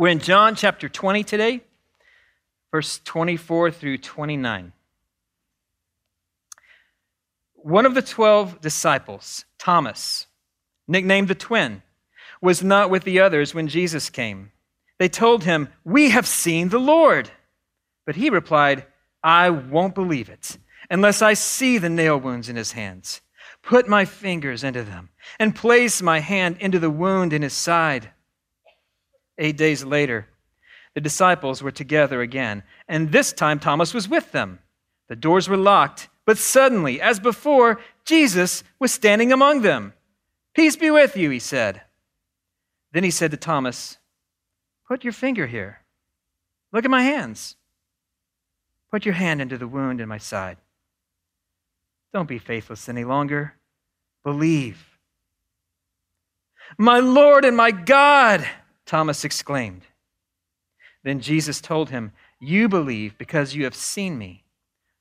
We're in John chapter 20 today, verse 24 through 29. One of the 12 disciples, Thomas, nicknamed the twin, was not with the others when Jesus came. They told him, We have seen the Lord. But he replied, I won't believe it unless I see the nail wounds in his hands, put my fingers into them, and place my hand into the wound in his side. Eight days later, the disciples were together again, and this time Thomas was with them. The doors were locked, but suddenly, as before, Jesus was standing among them. Peace be with you, he said. Then he said to Thomas, Put your finger here. Look at my hands. Put your hand into the wound in my side. Don't be faithless any longer. Believe. My Lord and my God, Thomas exclaimed. Then Jesus told him, You believe because you have seen me.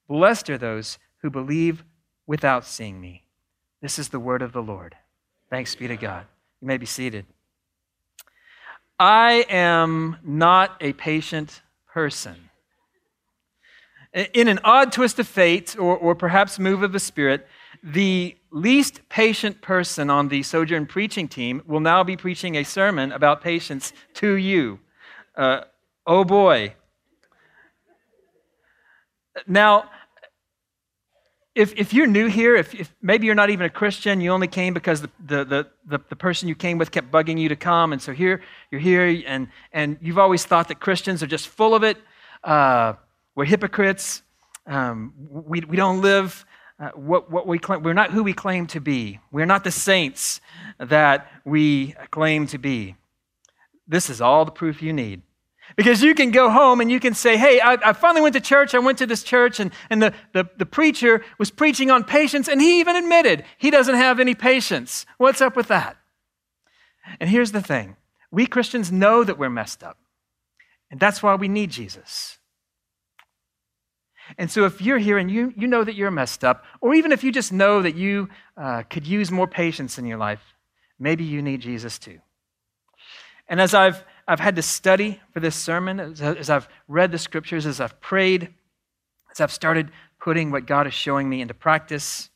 Blessed are those who believe without seeing me. This is the word of the Lord. Thanks be to God. You may be seated. I am not a patient person. In an odd twist of fate, or, or perhaps move of the Spirit, the least patient person on the Sojourn preaching team will now be preaching a sermon about patience to you. Uh, oh boy. Now, if, if you're new here, if, if, maybe you're not even a Christian, you only came because the, the, the, the, person you came with kept bugging you to come, and so here you're here, and, and you've always thought that Christians are just full of it. Uh, we're hypocrites. Um, we, we don't live uh, what, what we claim. We're not who we claim to be. We're not the saints that we claim to be. This is all the proof you need. Because you can go home and you can say, hey, I, I, finally went to church. I went to this church, and, and the, the, the preacher was preaching on patience, and he even admitted he doesn't have any patience. What's up with that? And here's the thing we Christians know that we're messed up, and that's why we need Jesus. And so, if you're here and you, you know that you're messed up, or even if you just know that you uh, could use more patience in your life, maybe you need Jesus too. And as I've, I've had to study for this sermon, as, as I've read the scriptures, as I've prayed, as I've started putting what God is showing me into practice,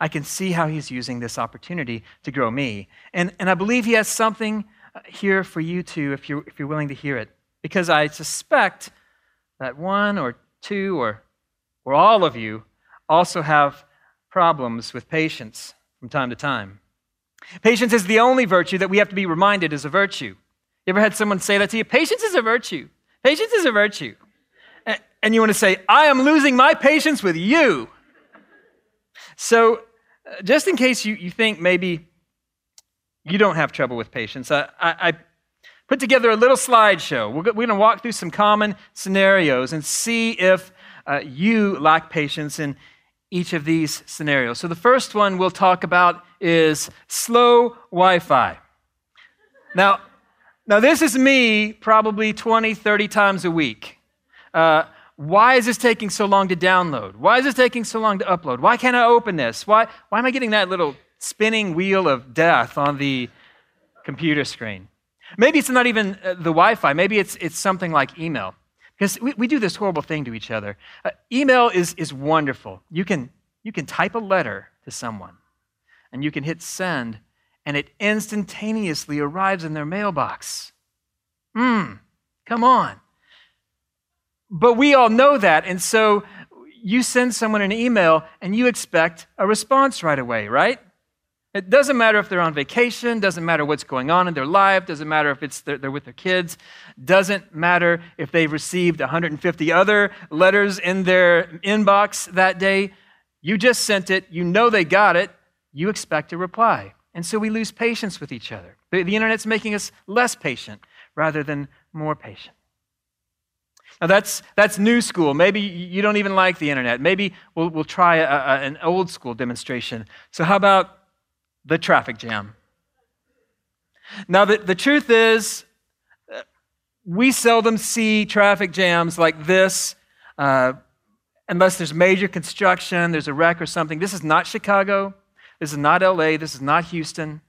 I can see how He's using this opportunity to grow me. And, and I believe He has something uh, here for you too, if you're, if you're willing to hear it. Because I suspect that one or two, or, or all of you also have problems with patience from time to time. Patience is the only virtue that we have to be reminded is a virtue. You ever had someone say that to you? Patience is a virtue. Patience is a virtue. And you want to say, I am losing my patience with you. So, uh, just in case you, you think maybe you don't have trouble with patience, I, I, I put together a little slideshow. We're, going to walk through some common scenarios and see if uh, you lack patience in each of these scenarios. So, the first one we'll talk about is slow Wi Fi. Now, now, this is me probably 20, 30 times a week. Uh, why is this taking so long to download? Why is this taking so long to upload? Why can't I open this? Why, why am I getting that little spinning wheel of death on the computer screen? Maybe it's not even uh, the Wi Fi, maybe it's, it's something like email. Because we, we do this horrible thing to each other. Uh, email is, is wonderful. You can, you can type a letter to someone, and you can hit send, and it instantaneously arrives in their mailbox. Hmm, come on. But we all know that, and so you send someone an email and you expect a response right away, right? It doesn't matter if they're on vacation, doesn't matter what's going on in their life, doesn't matter if it's they're, they're with their kids, doesn't matter if they've received 150 other letters in their inbox that day. You just sent it, you know they got it, you expect a reply. And so we lose patience with each other. The, the internet's making us less patient rather than more patient. Now, that's, that's new school. Maybe you don't even like the internet. Maybe we'll, we'll try a, a, an old school demonstration. So, how about the traffic jam. Now, the, the truth is, uh, we seldom see traffic jams like this uh, unless there's major construction, there's a wreck or something. This is not Chicago. This is not LA. This is not Houston.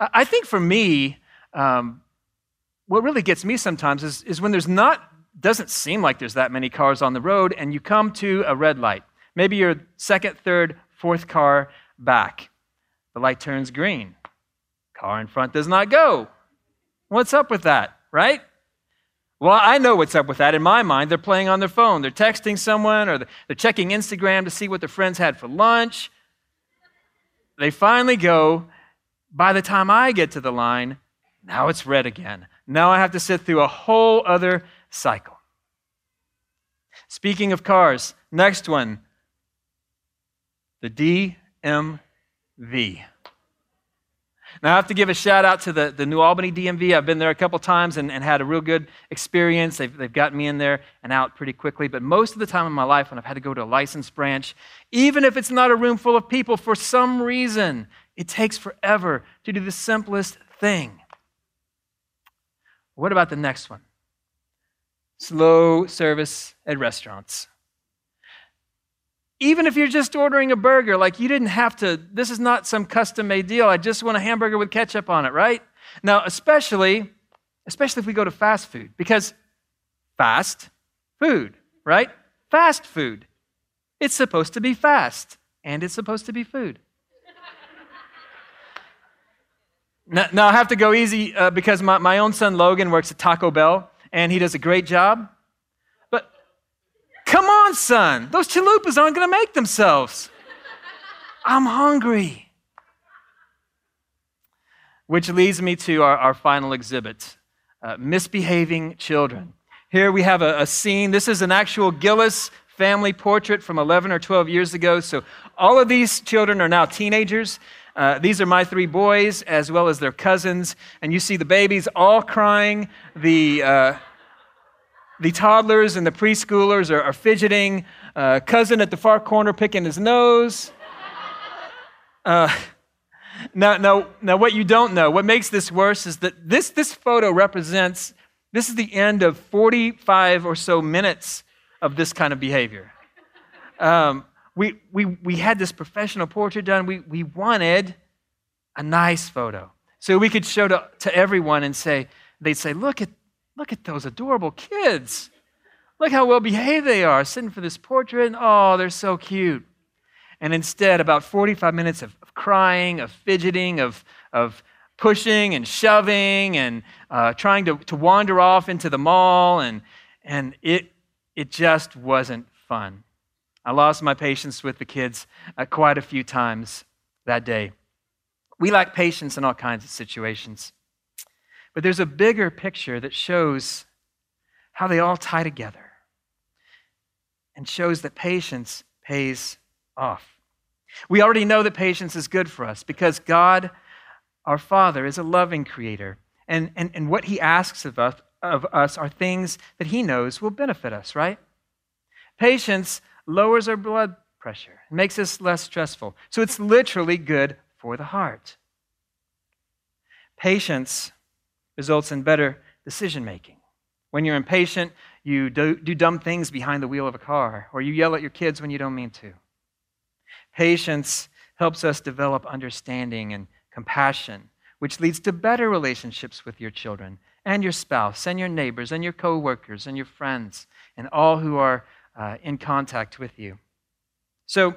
I think for me, um, what really gets me sometimes is, is when there's not, doesn't seem like there's that many cars on the road, and you come to a red light. Maybe you're second, third, fourth car back. The light turns green. Car in front does not go. What's up with that, right? Well, I know what's up with that. In my mind, they're playing on their phone. They're texting someone or they're checking Instagram to see what their friends had for lunch. They finally go. By the time I get to the line, now it's red again. Now I have to sit through a whole other cycle. Speaking of cars, next one the DMV. Now, I have to give a shout out to the, the New Albany DMV. I've been there a couple times and, and had a real good experience. They've, they've gotten me in there and out pretty quickly. But most of the time in my life, when I've had to go to a licensed branch, even if it's not a room full of people, for some reason, it takes forever to do the simplest thing. What about the next one? Slow service at restaurants even if you're just ordering a burger, like you didn't have to, this is not some custom made deal. I just want a hamburger with ketchup on it, right? Now, especially, especially if we go to fast food, because fast food, right? Fast food. It's supposed to be fast, and it's supposed to be food. now, now, I have to go easy uh, because my, my own son Logan works at Taco Bell, and he does a great job. On, son. Those chalupas aren't going to make themselves. I'm hungry. Which leads me to our, our final exhibit uh, misbehaving children. Here we have a, a scene. This is an actual Gilles family portrait from 11 or 12 years ago. So all of these children are now teenagers. Uh, these are my three boys as well as their cousins. And you see the babies all crying. The. Uh, the toddlers and the preschoolers are, are fidgeting. Uh, cousin at the far corner picking his nose. Uh, now, now, now, what you don't know, what makes this worse is that this, this photo represents, this is the end of 45 or so minutes of this kind of behavior. Um, we, we, we had this professional portrait done. We, we wanted a nice photo. So we could show to, to everyone and say, they'd say, look at, Look at those adorable kids. Look how well behaved they are, sitting for this portrait. Oh, they're so cute. And instead, about 45 minutes of, of crying, of fidgeting, of, of pushing and shoving and uh, trying to, to wander off into the mall. And, and it, it just wasn't fun. I lost my patience with the kids uh, quite a few times that day. We lack patience in all kinds of situations. But there's a bigger picture that shows how they all tie together and shows that patience pays off. We already know that patience is good for us because God, our Father, is a loving creator. And, and, and what he asks of us, of us are things that he knows will benefit us, right? Patience lowers our blood pressure, makes us less stressful. So it's literally good for the heart. Patience results in better decision making. When you're impatient, you do, do dumb things behind the wheel of a car, or you yell at your kids when you don't mean to. Patience helps us develop understanding and compassion, which leads to better relationships with your children and your spouse and your neighbors and your coworkers and your friends and all who are uh, in contact with you. So,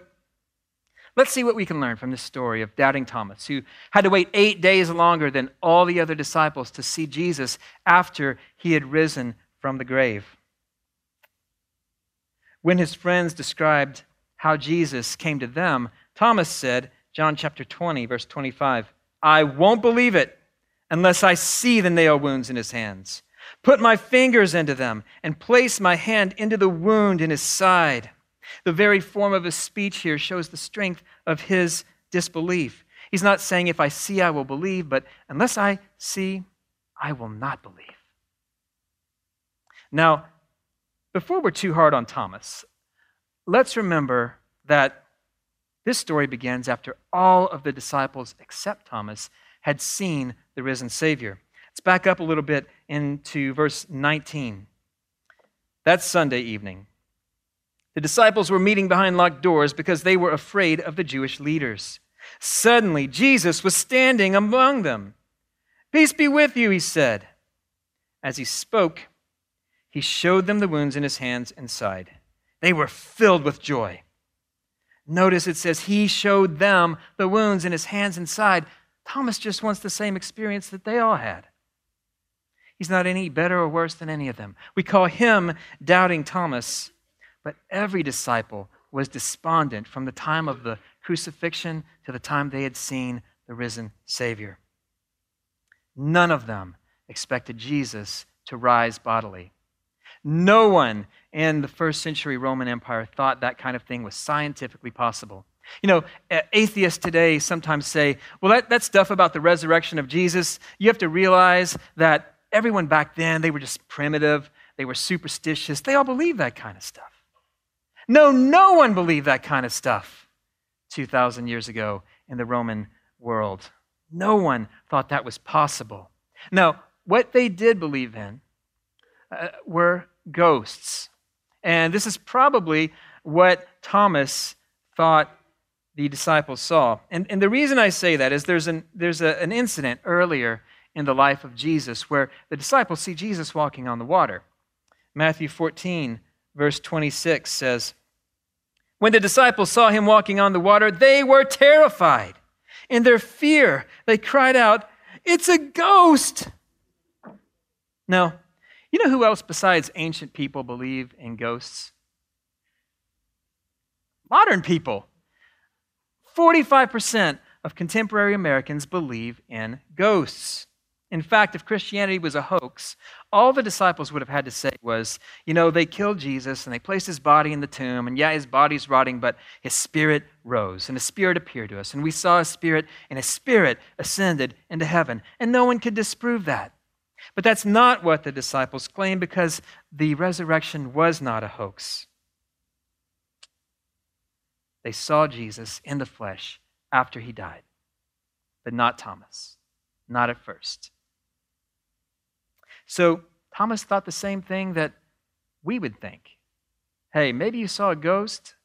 Let's see what we can learn from this story of doubting Thomas, who had to wait eight days longer than all the other disciples to see Jesus after he had risen from the grave. When his friends described how Jesus came to them, Thomas said, John chapter 20, verse 25, I won't believe it unless I see the nail wounds in his hands, put my fingers into them, and place my hand into the wound in his side. The very form of his speech here shows the strength of his disbelief. He's not saying, if I see, I will believe, but unless I see, I will not believe. Now, before we're too hard on Thomas, let's remember that this story begins after all of the disciples, except Thomas, had seen the risen Savior. Let's back up a little bit into verse 19. That's Sunday evening. The disciples were meeting behind locked doors because they were afraid of the Jewish leaders. Suddenly, Jesus was standing among them. Peace be with you, he said. As he spoke, he showed them the wounds in his hands and side. They were filled with joy. Notice it says he showed them the wounds in his hands and side. Thomas just wants the same experience that they all had. He's not any better or worse than any of them. We call him doubting Thomas, but every disciple was despondent from the time of the crucifixion to the time they had seen the risen Savior. None of them expected Jesus to rise bodily. No one in the first century Roman Empire thought that kind of thing was scientifically possible. You know, atheists today sometimes say, well, that, that stuff about the resurrection of Jesus, you have to realize that everyone back then, they were just primitive, they were superstitious. They all believed that kind of stuff. No, no one believed that kind of stuff 2,000 years ago in the Roman world. No one thought that was possible. Now, what they did believe in uh, were ghosts. And this is probably what Thomas thought the disciples saw. And, and the reason I say that is there's, an, there's a, an incident earlier in the life of Jesus where the disciples see Jesus walking on the water. Matthew 14, verse 26 says, When the disciples saw him walking on the water, they were terrified. In their fear, they cried out, It's a ghost! Now, you know who else besides ancient people believe in ghosts? Modern people. 45% of contemporary Americans believe in ghosts. In fact, if Christianity was a hoax, all the disciples would have had to say was, you know, they killed Jesus and they placed his body in the tomb, and yeah, his body's rotting, but his spirit rose, and his spirit appeared to us, and we saw his spirit, and his spirit ascended into heaven. And no one could disprove that. But that's not what the disciples claim because the resurrection was not a hoax. They saw Jesus in the flesh after he died, but not Thomas, not at first. So Thomas thought the same thing that we would think. Hey, maybe you saw a ghost.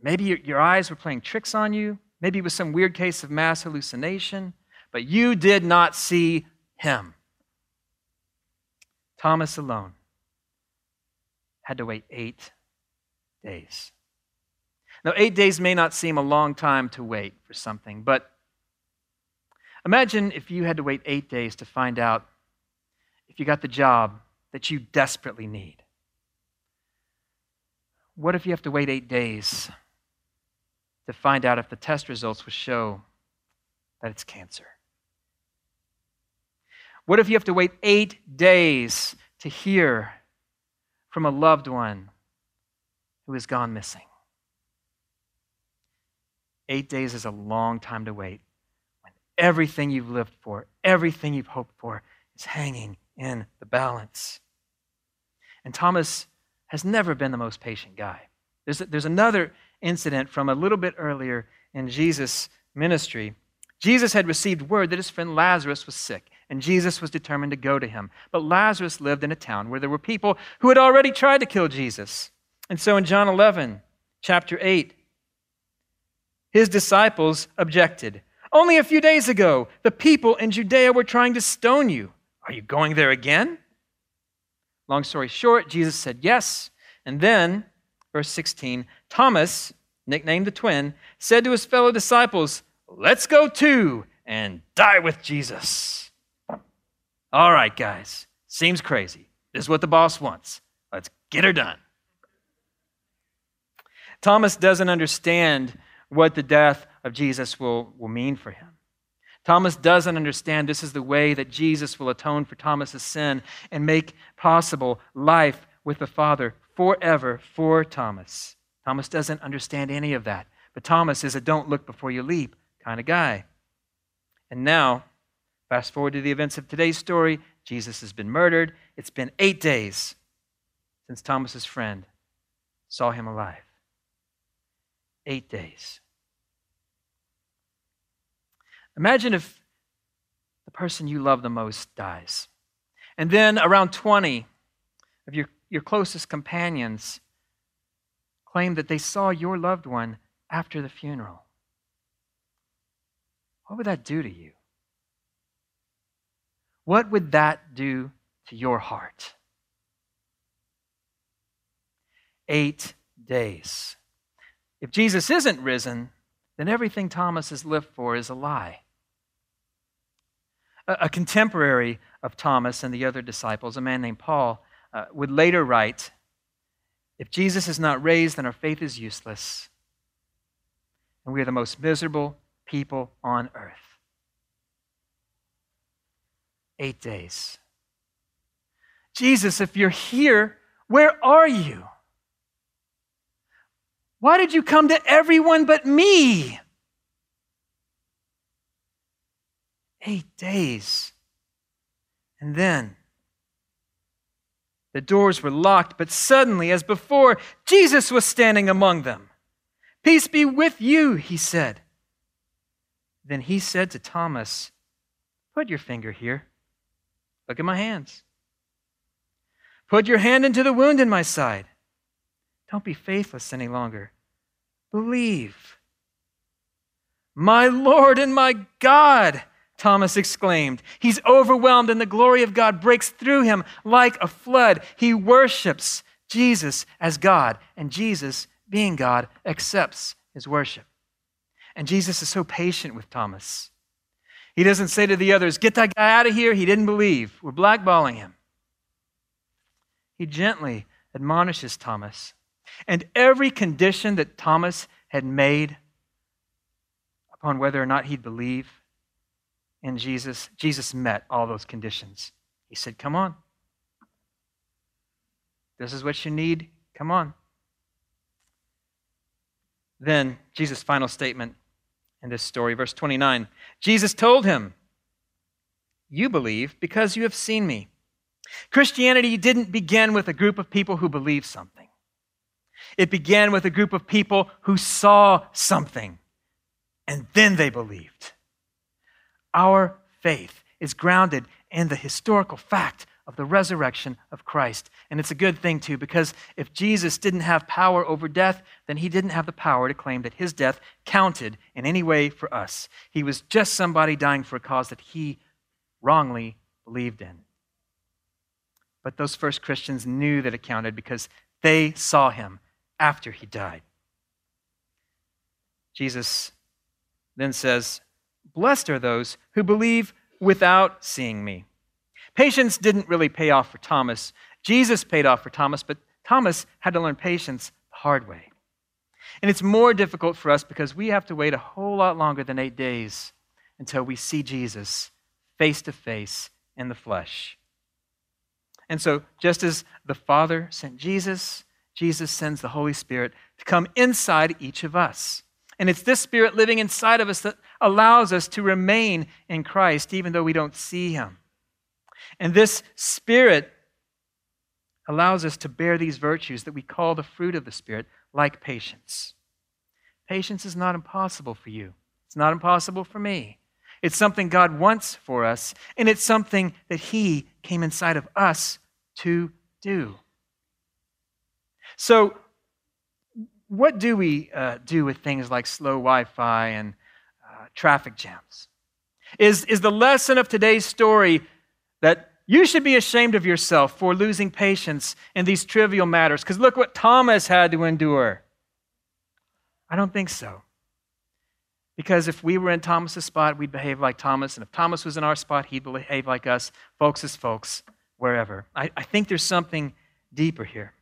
Maybe your, eyes were playing tricks on you. Maybe it was some weird case of mass hallucination, but you did not see him. Thomas alone had to wait eight days. Now, eight days may not seem a long time to wait for something, but imagine if you had to wait eight days to find out if you got the job that you desperately need? What if you have to wait eight days to find out if the test results will show that it's cancer? What if you have to wait eight days to hear from a loved one who has gone missing? Eight days is a long time to wait when everything you've lived for, everything you've hoped for, is hanging in the balance. And Thomas has never been the most patient guy. There's, there's another incident from a little bit earlier in Jesus' ministry. Jesus had received word that his friend Lazarus was sick, and Jesus was determined to go to him. But Lazarus lived in a town where there were people who had already tried to kill Jesus. And so in John 11, chapter 8, his disciples objected. Only a few days ago, the people in Judea were trying to stone you. Are you going there again? Long story short, Jesus said yes. And then, verse 16, Thomas, nicknamed the twin, said to his fellow disciples, Let's go too and die with Jesus. All right, guys, seems crazy. This is what the boss wants. Let's get her done. Thomas doesn't understand what the death of Jesus will, will mean for him. Thomas doesn't understand this is the way that Jesus will atone for Thomas's sin and make possible life with the Father forever for Thomas. Thomas doesn't understand any of that. But Thomas is a don't look before you leap kind of guy. And now, fast forward to the events of today's story Jesus has been murdered. It's been eight days since Thomas's friend saw him alive. Eight days. Imagine if the person you love the most dies. And then around 20 of your, your closest companions claim that they saw your loved one after the funeral. What would that do to you? What would that do to your heart. Eight days. If Jesus isn't risen, then everything Thomas has lived for is a lie. A, contemporary of Thomas and the other disciples, a man named Paul, uh, would later write If Jesus is not raised, then our faith is useless, and we are the most miserable people on earth. Eight days. Jesus, if you're here, where are you? Why did you come to everyone but me? Eight days. And then the doors were locked, but suddenly, as before, Jesus was standing among them. Peace be with you, he said. Then he said to Thomas, Put your finger here. Look at my hands. Put your hand into the wound in my side. Don't be faithless any longer. Believe. My Lord and my God, Thomas exclaimed. He's overwhelmed, and the glory of God breaks through him like a flood. He worships Jesus as God, and Jesus, being God, accepts his worship. And Jesus is so patient with Thomas. He doesn't say to the others, Get that guy out of here. He didn't believe. We're blackballing him. He gently admonishes Thomas. And every condition that Thomas had made upon whether or not he'd believe in Jesus, Jesus met all those conditions. He said, Come on. This is what you need. Come on. Then, Jesus' final statement in this story, verse 29 Jesus told him, You believe because you have seen me. Christianity didn't begin with a group of people who believed something, it began with a group of people who saw something and then they believed. Our faith is grounded in the historical fact of the resurrection of Christ. And it's a good thing, too, because if Jesus didn't have power over death, then he didn't have the power to claim that his death counted in any way for us. He was just somebody dying for a cause that he wrongly believed in. But those first Christians knew that it counted because they saw him after he died. Jesus then says, Blessed are those who believe without seeing me. Patience didn't really pay off for Thomas. Jesus paid off for Thomas, but Thomas had to learn patience the hard way. And it's more difficult for us because we have to wait a whole lot longer than eight days until we see Jesus face to face in the flesh. And so, just as the Father sent Jesus, Jesus sends the Holy Spirit to come inside each of us. And it's this Spirit living inside of us that allows us to remain in Christ even though we don't see Him. And this Spirit allows us to bear these virtues that we call the fruit of the Spirit, like patience. Patience is not impossible for you, it's not impossible for me. It's something God wants for us, and it's something that He came inside of us to do. So, what do we uh, do with things like slow Wi Fi and uh, traffic jams? Is, is the lesson of today's story that you should be ashamed of yourself for losing patience in these trivial matters? Because look what Thomas had to endure. I don't think so. Because if we were in Thomas's spot, we'd behave like Thomas. And if Thomas was in our spot, he'd behave like us. Folks is folks, wherever. I, I think there's something deeper here.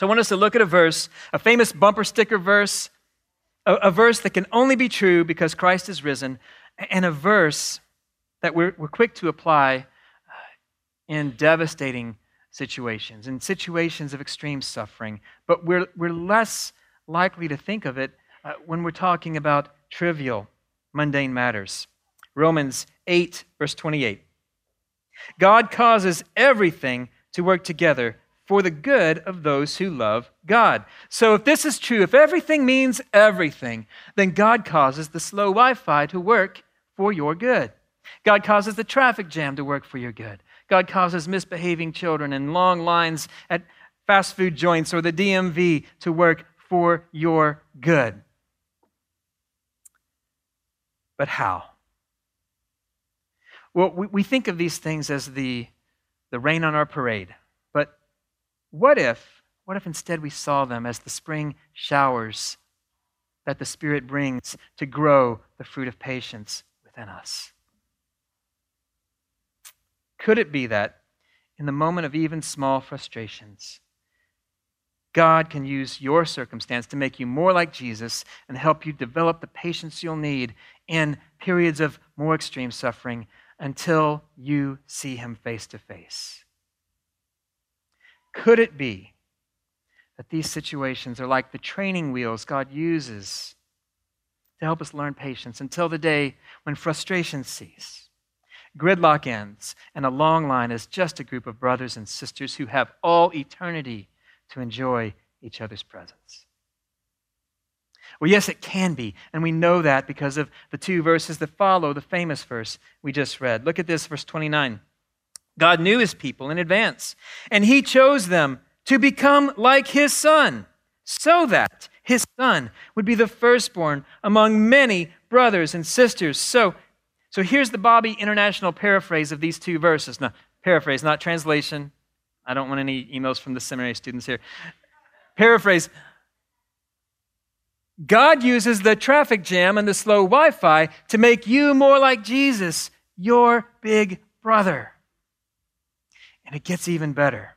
So I want us to look at a verse, a famous bumper sticker verse, a, a verse that can only be true because Christ is risen, and a verse that we're, we're quick to apply uh, in devastating situations, in situations of extreme suffering, but we're, we're less likely to think of it uh, when we're talking about trivial, mundane matters. Romans 8, verse 28. God causes everything to work together for the good of those who love God. So, if this is true, if everything means everything, then God causes the slow Wi Fi to work for your good. God causes the traffic jam to work for your good. God causes misbehaving children and long lines at fast food joints or the DMV to work for your good. But how? Well, we, we think of these things as the the rain on our parade. What if, what if instead we saw them as the spring showers that the Spirit brings to grow the fruit of patience within us? Could it be that in the moment of even small frustrations, God can use your circumstance to make you more like Jesus and help you develop the patience you'll need in periods of more extreme suffering until you see Him face to face. Could it be that these situations are like the training wheels God uses to help us learn patience until the day when frustration cease? Gridlock ends, and a long line is just a group of brothers and sisters who have all eternity to enjoy each other's presence. Well, yes, it can be. And we know that because of the two verses that follow the famous verse we just read. Look at this, verse 29. God knew his people in advance, and he chose them to become like his son, so that his son would be the firstborn among many brothers and sisters. So, so here's the Bobby International paraphrase of these two verses. Now, paraphrase, not translation. I don't want any emails from the seminary students here. Paraphrase God uses the traffic jam and the slow Wi Fi to make you more like Jesus, your big brother. And it gets even better.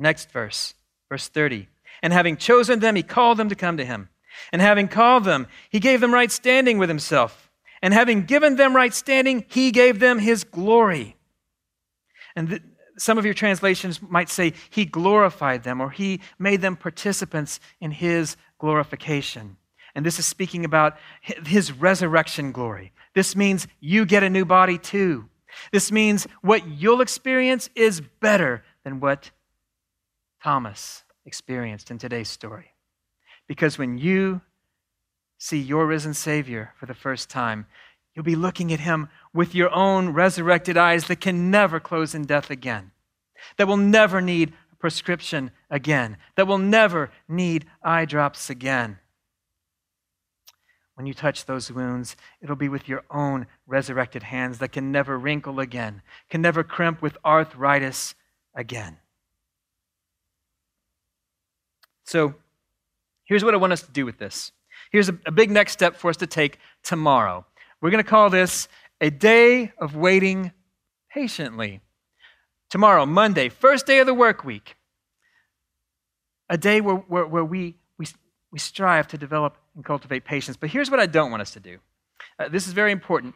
Next verse, verse 30. And having chosen them, he called them to come to him. And having called them, he gave them right standing with himself. And having given them right standing, he gave them his glory. And th- some of your translations might say he glorified them or he made them participants in his glorification. And this is speaking about his resurrection glory. This means you get a new body too. This means what you'll experience is better than what Thomas experienced in today's story. Because when you see your risen Savior for the first time, you'll be looking at him with your own resurrected eyes that can never close in death again, that will never need a prescription again, that will never need eye drops again. When you touch those wounds, it'll be with your own resurrected hands that can never wrinkle again, can never crimp with arthritis again. So, here's what I want us to do with this. Here's a, a big next step for us to take tomorrow. We're going to call this a day of waiting patiently. Tomorrow, Monday, first day of the work week, a day where, where, where we, we, strive to develop and cultivate patience. But here's what I don't want us to do uh, this is very important.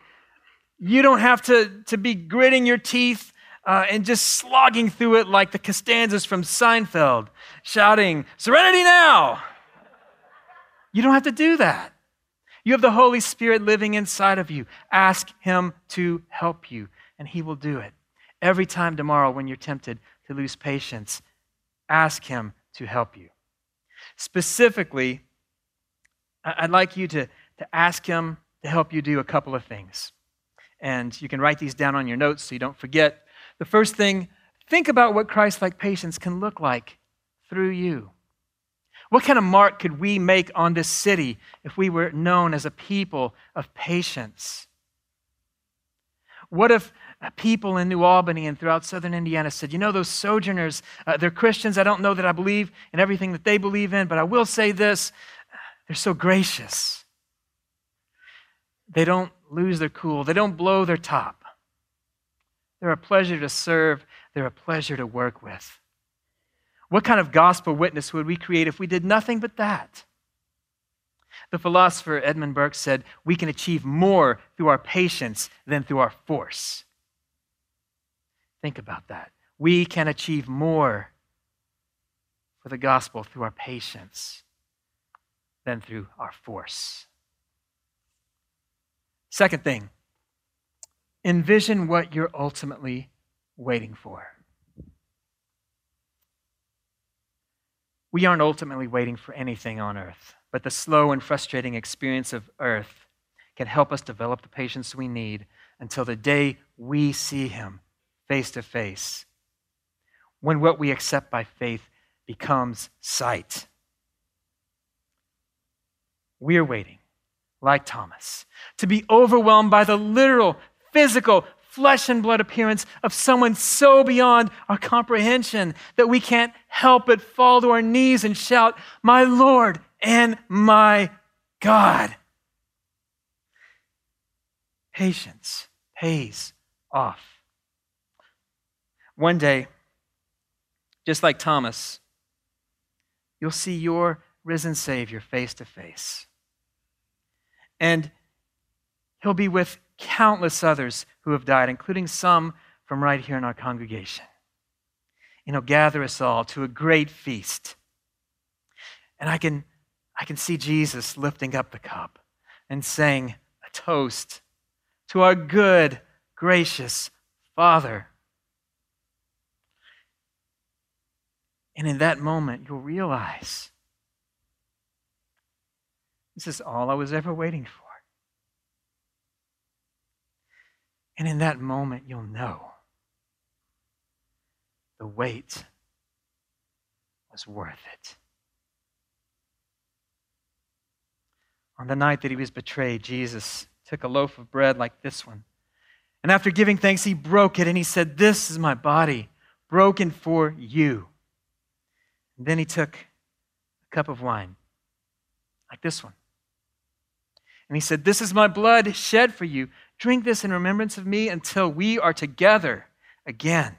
You don't have to, to be gritting your teeth uh, and just slogging through it like the Costanzas from Seinfeld, shouting, Serenity now! You don't have to do that. You have the Holy Spirit living inside of you. Ask Him to help you, and He will do it. Every time tomorrow when you're tempted to lose patience, ask Him to help you. Specifically, I'd like you to, to ask Him to help you do a couple of things. And you can write these down on your notes so you don't forget. The first thing, think about what Christ like patience can look like through you. What kind of mark could we make on this city if we were known as a people of patience? What if people in New Albany and throughout southern Indiana said, You know, those sojourners, uh, they're Christians. I don't know that I believe in everything that they believe in, but I will say this they're so gracious. They don't lose their cool, they don't blow their top. They're a pleasure to serve, they're a pleasure to work with. What kind of gospel witness would we create if we did nothing but that? The philosopher Edmund Burke said, We can achieve more through our patience than through our force. Think about that. We can achieve more for the gospel through our patience than through our force. Second thing, envision what you're ultimately waiting for. We aren't ultimately waiting for anything on earth, but the slow and frustrating experience of earth can help us develop the patience we need until the day we see Him face to face, when what we accept by faith becomes sight. We're waiting, like Thomas, to be overwhelmed by the literal, physical, flesh and blood appearance of someone so beyond our comprehension that we can't help but fall to our knees and shout, My Lord and my God. Patience pays off. One day, just like Thomas, you'll see your risen Savior face to face. And he'll be with countless others who have died, including some from right here in our congregation. And he'll gather us all to a great feast. And I can, I can see Jesus lifting up the cup and saying a toast to our good, gracious Father. And in that moment, you'll realize this is all I was ever waiting for. And in that moment, you'll know the wait was worth it. On the night that he was betrayed, Jesus took a loaf of bread like this one. And after giving thanks, he broke it and he said, This is my body, broken for you. And then he took a cup of wine like this one. And he said, This is my blood shed for you. Drink this in remembrance of me until we are together again.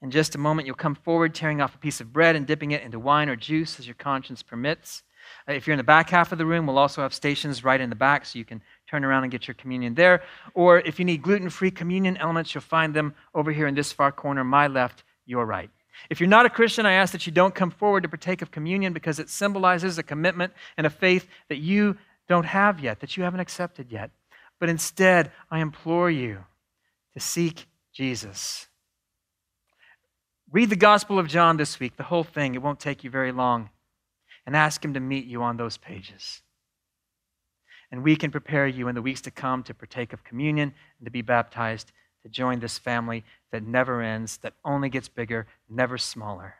In just a moment, you'll come forward, tearing off a piece of bread and dipping it into wine or juice as your conscience permits. Uh, if you're in the back half of the room, we'll also have stations right in the back so you can turn around and get your communion there. Or if you need gluten free communion elements, you'll find them over here in this far corner, my left, your right. If you're not a Christian, I ask that you don't come forward to partake of communion because it symbolizes a commitment and a faith that you don't have yet, that you haven't accepted yet. But instead, I implore you to seek Jesus. Read the Gospel of John this week, the whole thing. It won't take you very long. And ask Him to meet you on those pages. And we can prepare you in the weeks to come to partake of communion and to be baptized, to join this family that never ends, that only gets bigger, never smaller.